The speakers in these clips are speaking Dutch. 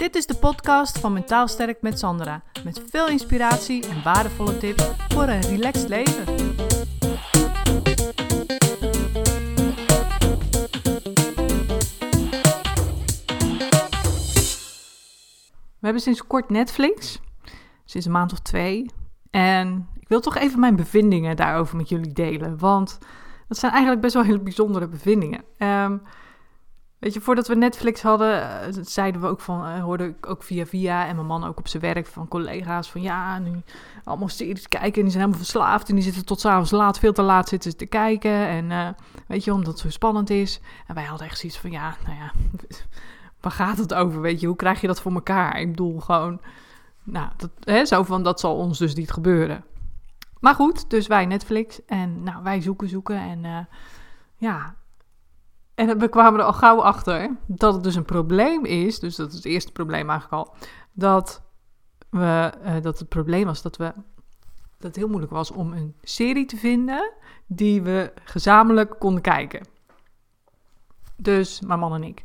Dit is de podcast van Mentaal Sterk met Sandra. Met veel inspiratie en waardevolle tips voor een relaxed leven. We hebben sinds kort Netflix. Sinds een maand of twee. En ik wil toch even mijn bevindingen daarover met jullie delen. Want dat zijn eigenlijk best wel hele bijzondere bevindingen. Ehm, weet je, voordat we Netflix hadden, eh, zeiden we ook van, uh, hoorde ik ook via via en mijn man ook op zijn werk van collega's van ja, nu allemaal series kijken en die zijn helemaal verslaafd en die zitten tot s'avonds laat, veel te laat zitten te kijken en uh, weet je, omdat het zo spannend is. En wij hadden echt zoiets van ja, nou ja, waar gaat het over, weet je, hoe krijg je dat voor elkaar? Ik bedoel gewoon, nou, dat, hè, zo van dat zal ons dus niet gebeuren. Maar goed, dus wij Netflix en nou, wij zoeken, zoeken en ja. En we kwamen er al gauw achter dat het dus een probleem is, dus dat is het eerste probleem eigenlijk al, dat, we, uh, dat het probleem was dat, we, dat het heel moeilijk was om een serie te vinden die we gezamenlijk konden kijken. Dus mijn man en ik.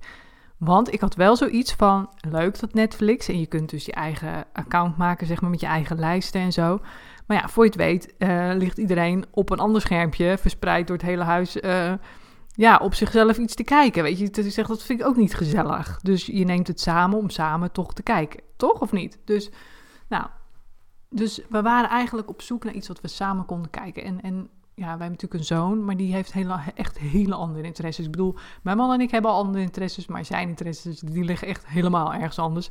Want ik had wel zoiets van, leuk dat Netflix, en je kunt dus je eigen account maken, zeg maar, met je eigen lijsten en zo. Maar ja, voor je het weet, uh, ligt iedereen op een ander schermpje, verspreid door het hele huis, uh, ja, op zichzelf iets te kijken. Weet je, ik zeg, dat vind ik ook niet gezellig. Dus je neemt het samen om samen toch te kijken, toch of niet? Dus, nou, dus we waren eigenlijk op zoek naar iets wat we samen konden kijken. En, en ja, wij hebben natuurlijk een zoon, maar die heeft hele, echt hele andere interesses. Ik bedoel, mijn man en ik hebben al andere interesses, maar zijn interesses, die liggen echt helemaal ergens anders.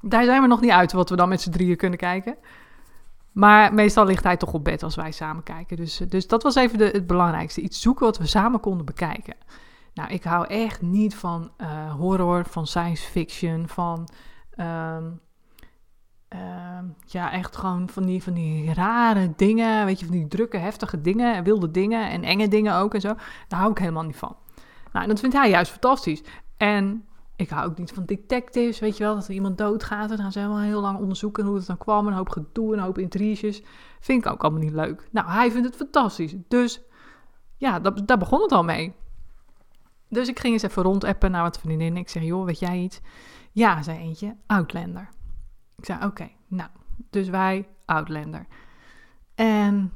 Daar zijn we nog niet uit wat we dan met z'n drieën kunnen kijken. Maar meestal ligt hij toch op bed als wij samen kijken. Dus, dus dat was even de, het belangrijkste. Iets zoeken wat we samen konden bekijken. Nou, ik hou echt niet van uh, horror, van science fiction, van... Um, uh, ja, echt gewoon van die, van die rare dingen, weet je, van die drukke, heftige dingen, wilde dingen en enge dingen ook en zo. Daar hou ik helemaal niet van. Nou, dat vindt hij juist fantastisch. En ik hou ook niet van detectives, weet je wel, dat er iemand doodgaat en dan gaan ze heel lang onderzoeken hoe het dan kwam, een hoop gedoe, een hoop intriges. Vind ik ook allemaal niet leuk. Nou, hij vindt het fantastisch. Dus ja, dat, daar begon het al mee. Dus ik ging eens even rondappen naar wat vriendinnen. Ik zeg, joh, weet jij iets? Ja, zei eentje, Outlander. Ik zei, oké, nou, dus wij Outlander. En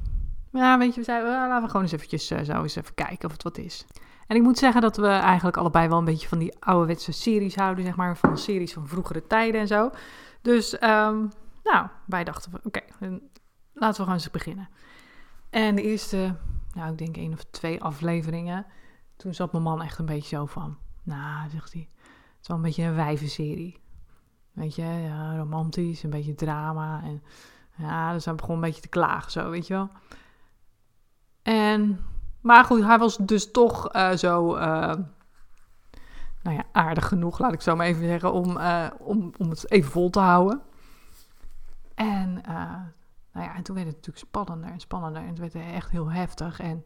ja, weet je, we zeiden, laten we gewoon eens eventjes uh, eens even kijken of het wat is. En ik moet zeggen dat we eigenlijk allebei wel een beetje van die ouderwetse series houden, zeg maar, van series van vroegere tijden en zo. Dus, um, nou, wij dachten, oké, okay, laten we gewoon eens beginnen. En de eerste, nou, ik denk één of twee afleveringen, toen zat mijn man echt een beetje zo van, nou, zegt hij, het is wel een beetje een wijvenserie. Weet je, ja, romantisch, een beetje drama. En ja, dus hij begon een beetje te klagen, zo, weet je wel. En, maar goed, hij was dus toch uh, zo, uh, nou ja, aardig genoeg, laat ik zo maar even zeggen, om, uh, om, om het even vol te houden. En, nou ja, en toen werd het natuurlijk spannender en spannender. En het werd echt heel heftig. En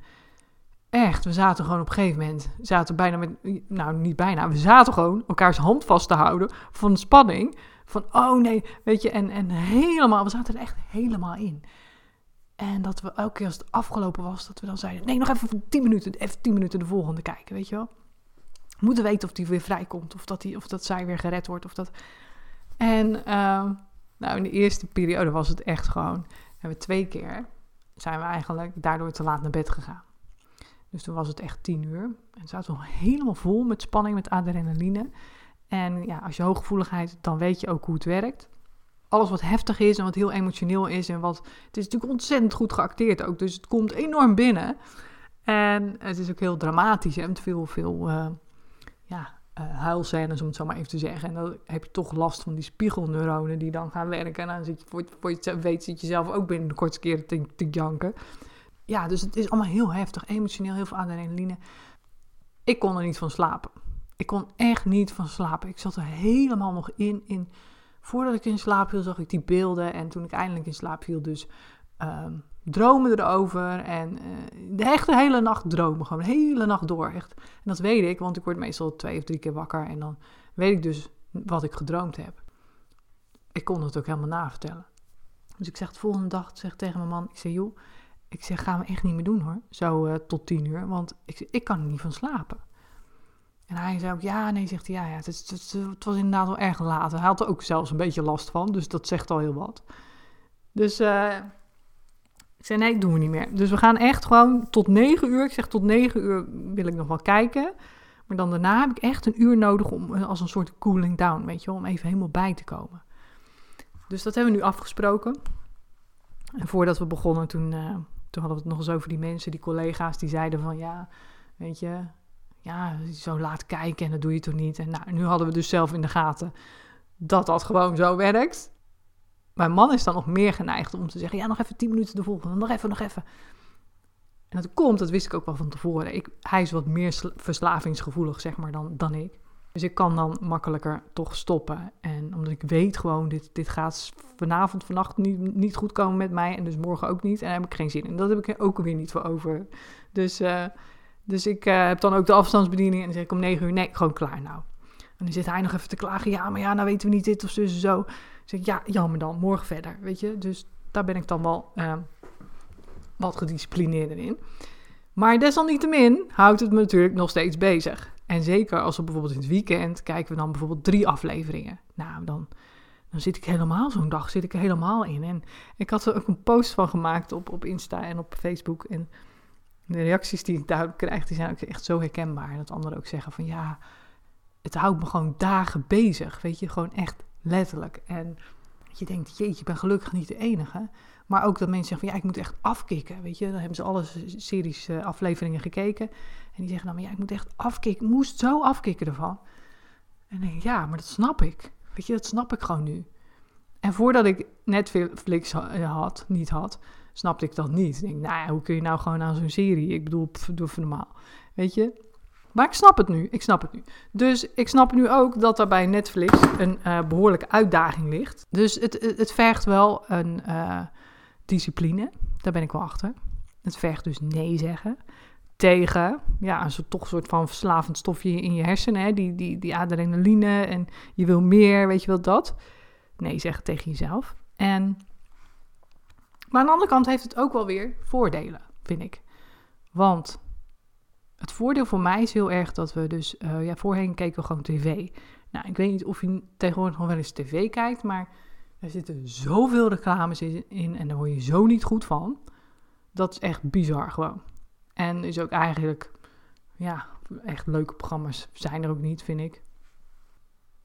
echt, we zaten gewoon op een gegeven moment, zaten bijna met, nou niet bijna, we zaten gewoon elkaars hand vast te houden van de spanning. Van, oh nee, weet je, en, en helemaal, we zaten er echt helemaal in. En dat we elke keer als het afgelopen was, dat we dan zeiden, nee, nog even voor 10 minuten, even 10 minuten de volgende kijken, weet je wel. We moeten weten of die weer vrijkomt, of dat, die, of dat zij weer gered wordt, of dat... En, uh, nou, in de eerste periode was het echt gewoon, hebben we twee keer, zijn we eigenlijk daardoor te laat naar bed gegaan. Dus toen was het echt tien uur. En zaten we helemaal vol met spanning, met adrenaline. En ja, als je hooggevoeligheid, dan weet je ook hoe het werkt. Alles wat heftig is en wat heel emotioneel is en wat... Het is natuurlijk ontzettend goed geacteerd ook, dus het komt enorm binnen. En het is ook heel dramatisch en veel, veel uh, ja, uh, huilscènes, om het zo maar even te zeggen. En dan heb je toch last van die spiegelneuronen die dan gaan werken. En dan zit je, voor, je weet, zit je zelf ook binnen de kortste keer te, te janken ja, dus het is allemaal heel heftig, emotioneel, heel veel adrenaline. Ik kon er niet van slapen. Ik kon echt niet van slapen. Ik zat er helemaal nog in. in voordat ik in slaap viel, zag ik die beelden. En toen ik eindelijk in slaap viel, dus um, dromen erover. En uh, de hele nacht dromen, gewoon de hele nacht door. Echt. En dat weet ik, want ik word meestal twee of drie keer wakker. En dan weet ik dus wat ik gedroomd heb. Ik kon het ook helemaal navertellen. Dus ik zeg de volgende dag zeg tegen mijn man, ik zeg joh, ik zeg, gaan we echt niet meer doen hoor. Zo uh, tot tien uur. Want ik, ik kan er niet van slapen. En hij zei ook, ja, nee, zegt hij, ja, ja het, het, was inderdaad wel erg laat. Hij had er ook zelfs een beetje last van, dus dat zegt al heel wat. Dus uh, ik zei, nee, doen we niet meer. Dus we gaan echt gewoon tot negen uur. Ik zeg, tot negen uur wil ik nog wel kijken. Maar dan daarna heb ik echt een uur nodig om als een soort cooling down, weet je wel, om even helemaal bij te komen. Dus dat hebben we nu afgesproken. En voordat we begonnen, toen, uh, toen hadden we het nog eens over die mensen, die collega's, die zeiden van ja, weet je, ja, zo laat kijken en dat doe je toch niet. En nou, nu hadden we dus zelf in de gaten dat dat gewoon zo werkt. Mijn man is dan nog meer geneigd om te zeggen, ja, nog even tien minuten de volgende, nog even, nog even. En dat komt, dat wist ik ook wel van tevoren. Ik, hij is wat meer verslavingsgevoelig, zeg maar, dan, dan ik. Dus ik kan dan makkelijker toch stoppen. En omdat ik weet gewoon, dit, dit gaat vanavond, vannacht niet, niet goed komen met mij. En dus morgen ook niet. En daar heb ik geen zin in. Dat heb ik ook weer niet voor over. Dus, uh, dus ik uh, heb dan ook de afstandsbediening. En dan zeg ik om negen uur, nee, gewoon klaar nou. En dan zit hij nog even te klagen. Ja, maar ja, nou weten we niet dit of zo. zo. Dan zeg ik, ja, jammer dan, morgen verder. Weet je, dus daar ben ik dan wel uh, wat gedisciplineerder in. Maar desalniettemin houdt het me natuurlijk nog steeds bezig. En zeker als we bijvoorbeeld in het weekend kijken we dan bijvoorbeeld drie afleveringen. Nou, dan, dan zit ik helemaal zo'n dag zit ik er helemaal in. En ik had er ook een post van gemaakt op, op Insta en op Facebook. En de reacties die ik daar krijg, die zijn ook echt zo herkenbaar. En dat anderen ook zeggen van ja, het houdt me gewoon dagen bezig. Weet je, gewoon echt letterlijk. En je denkt, jeetje, ik ben gelukkig niet de enige. Maar ook dat mensen zeggen van ja, ik moet echt afkicken. Weet je, dan hebben ze alle series uh, afleveringen gekeken. En die zeggen dan, maar ja, ik moet echt afkicken. Ik moest zo afkicken ervan. En denk ja, maar dat snap ik. Weet je, dat snap ik gewoon nu. En voordat ik Netflix had, niet had, snapte ik dat niet. Ik denk, nou ja, hoe kun je nou gewoon aan zo'n serie? Ik bedoel, pff, doe even normaal. Weet je? Maar ik snap het nu. Ik snap het nu. Dus ik snap nu ook dat er bij Netflix een uh, behoorlijke uitdaging ligt. Dus het, het, vergt wel een uh, discipline. Daar ben ik wel achter. Het vergt dus nee zeggen tegen ja, een soort, toch een soort van verslavend stofje in je hersenen. Hè? Die, die, die adrenaline en je wil meer, weet je wel dat. Nee zeggen tegen jezelf. En, maar aan de andere kant heeft het ook wel weer voordelen, vind ik. Want het voordeel voor mij is heel erg dat we dus... Uh, ja, voorheen keken we gewoon tv. Nou, ik weet niet of je tegenwoordig nog wel eens tv kijkt, maar... Er zitten zoveel reclames in en daar word je zo niet goed van. Dat is echt bizar gewoon. En is ook eigenlijk, ja, echt leuke programma's zijn er ook niet, vind ik.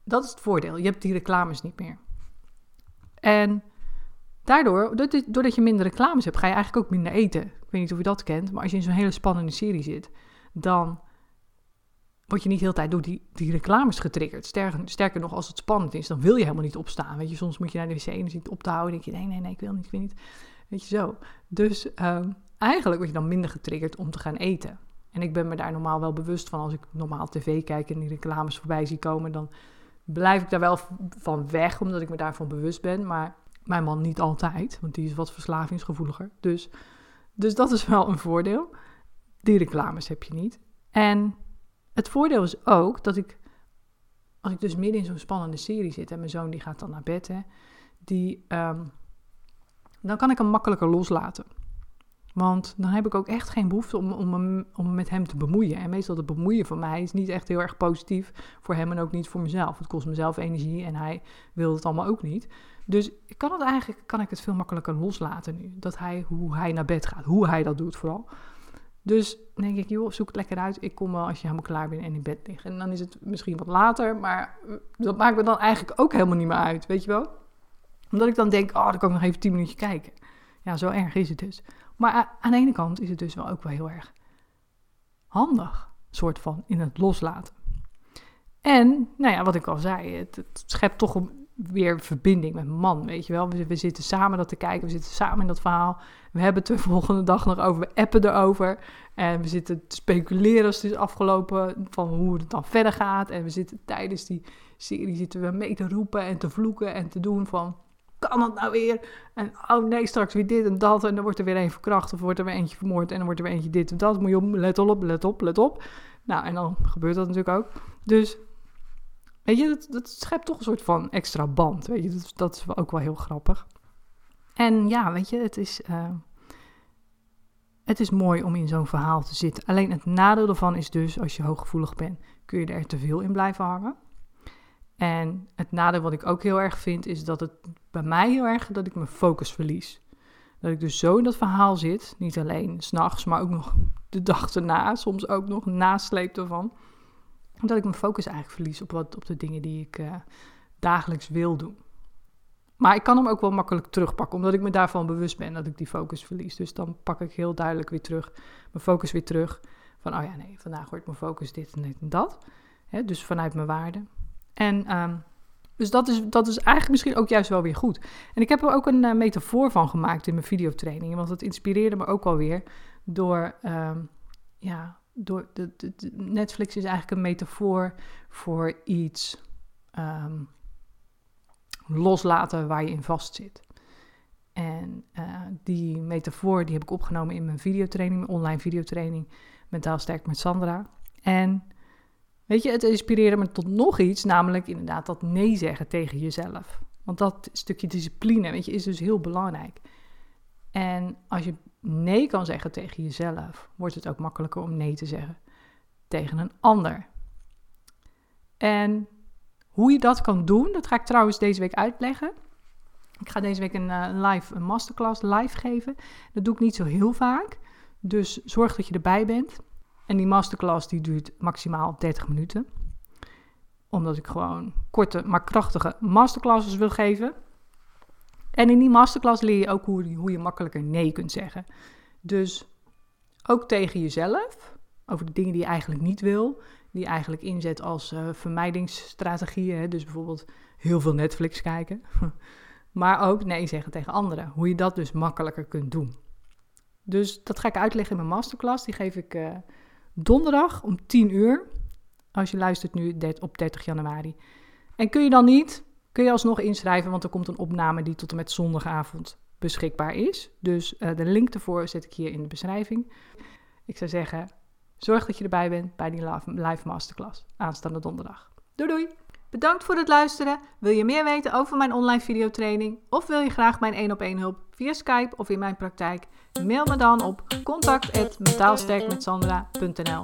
Dat is het voordeel. Je hebt die reclames niet meer. En daardoor, doordat je minder reclames hebt, ga je eigenlijk ook minder eten. Ik weet niet of je dat kent, maar als je in zo'n hele spannende serie zit, dan word je niet de hele tijd door die, die reclames getriggerd. Sterker, sterker nog, als het spannend is, dan wil je helemaal niet opstaan. Weet je, soms moet je naar de wc en zit op te houden. En denk je, nee, nee, nee, ik wil niet, ik wil niet. Weet je zo. Dus um, eigenlijk word je dan minder getriggerd om te gaan eten. En ik ben me daar normaal wel bewust van. Als ik normaal tv kijk en die reclames voorbij zie komen, dan blijf ik daar wel van weg, omdat ik me daarvan bewust ben. Maar mijn man niet altijd, want die is wat verslavingsgevoeliger. Dus, dus dat is wel een voordeel. Die reclames heb je niet. En het voordeel is ook dat ik, als ik dus midden in zo'n spannende serie zit en mijn zoon die gaat dan naar bed, hè, die, um, dan kan ik hem makkelijker loslaten. Want dan heb ik ook echt geen behoefte om, om, om met hem te bemoeien. En meestal het bemoeien van mij is niet echt heel erg positief voor hem en ook niet voor mezelf. Het kost mezelf energie en hij wil het allemaal ook niet. Dus kan het eigenlijk kan ik het veel makkelijker loslaten nu. Dat hij, hoe hij naar bed gaat, hoe hij dat doet vooral. Dus denk ik, joh, zoek het lekker uit. Ik kom wel als je helemaal klaar bent en in bed ligt. En dan is het misschien wat later, maar dat maakt me dan eigenlijk ook helemaal niet meer uit, weet je wel? Omdat ik dan denk, oh, dan kan ik nog even tien minuutjes kijken. Ja, zo erg is het dus. Maar aan de ene kant is het dus wel ook wel heel erg handig, soort van, in het loslaten. En, nou ja, wat ik al zei, het, schept toch weer verbinding met man, weet je wel. We, we, zitten samen dat te kijken, we zitten samen in dat verhaal. We hebben het de volgende dag nog over, we appen erover. En we zitten te speculeren als het is afgelopen, van hoe het dan verder gaat. En we zitten tijdens die serie zitten we mee te roepen en te vloeken en te doen van kan het nou weer? En oh nee, straks weer dit en dat. En dan wordt er weer een verkracht of wordt er weer eentje vermoord. En dan wordt er weer eentje dit en dat. Moet je op, let op, let op, let op. Nou, en dan gebeurt dat natuurlijk ook. Dus, weet je, dat, dat schept toch een soort van extra band. Weet je, dat, dat is ook wel heel grappig. En ja, weet je, het is... Uh, het is mooi om in zo'n verhaal te zitten. Alleen het nadeel ervan is dus, als je hooggevoelig bent, kun je er te veel in blijven hangen. En het nadeel wat ik ook heel erg vind, is dat het bij mij heel erg dat ik mijn focus verlies. Dat ik dus zo in dat verhaal zit, niet alleen s'nachts, maar ook nog de dag erna, soms ook nog nasleep ervan. Dat ik mijn focus eigenlijk verlies op, wat, op de dingen die ik uh, dagelijks wil doen. Maar ik kan hem ook wel makkelijk terugpakken, omdat ik me daarvan bewust ben dat ik die focus verlies. Dus dan pak ik heel duidelijk weer terug, mijn focus weer terug. Van, oh ja, nee, vandaag wordt mijn focus dit en dit en dat. dus vanuit mijn waarde. En um, dus dat is, dat is eigenlijk misschien ook juist wel weer goed. En ik heb er ook een uh, metafoor van gemaakt in mijn videotrainingen. Want het inspireerde me ook wel weer door... Um, ja, door de, Netflix is eigenlijk een metafoor voor iets um, loslaten waar je in vastzit. En uh, die metafoor die heb ik opgenomen in mijn videotraining, mijn online videotraining Mentaal Sterk met Sandra. En Weet je, het inspireerde me tot nog iets, namelijk inderdaad dat nee zeggen tegen jezelf. Want dat stukje discipline, weet je, is dus heel belangrijk. En als je nee kan zeggen tegen jezelf, wordt het ook makkelijker om nee te zeggen tegen een ander. En hoe je dat kan doen, dat ga ik trouwens deze week uitleggen. Ik ga deze week een uh, live een masterclass live geven. Dat doe ik niet zo heel vaak. Dus zorg dat je erbij bent. En die masterclass die duurt maximaal 30 minuten. Omdat ik gewoon korte, maar krachtige masterclasses wil geven. En in die masterclass leer je ook hoe, hoe je makkelijker nee kunt zeggen. Dus ook tegen jezelf, over de dingen die je eigenlijk niet wil, die je eigenlijk inzet als uh, vermijdingsstrategieën. Dus bijvoorbeeld heel veel Netflix kijken. maar ook nee zeggen tegen anderen. Hoe je dat dus makkelijker kunt doen. Dus dat ga ik uitleggen in mijn masterclass. Die geef ik uh, donderdag om 10 uur. Als je luistert nu op 30 januari. En kun je dan niet, kun je alsnog inschrijven, want er komt een opname die tot en met zondagavond beschikbaar is. Dus uh, de link ervoor zet ik hier in de beschrijving. Ik zou zeggen, zorg dat je erbij bent bij die live masterclass aanstaande donderdag. Doei doei! Bedankt voor het luisteren. Wil je meer weten over mijn online videotraining of wil je graag mijn 1 op 1 hulp via Skype of in mijn praktijk? Mail me dan op contact@metaalsterkmetsandra.nl.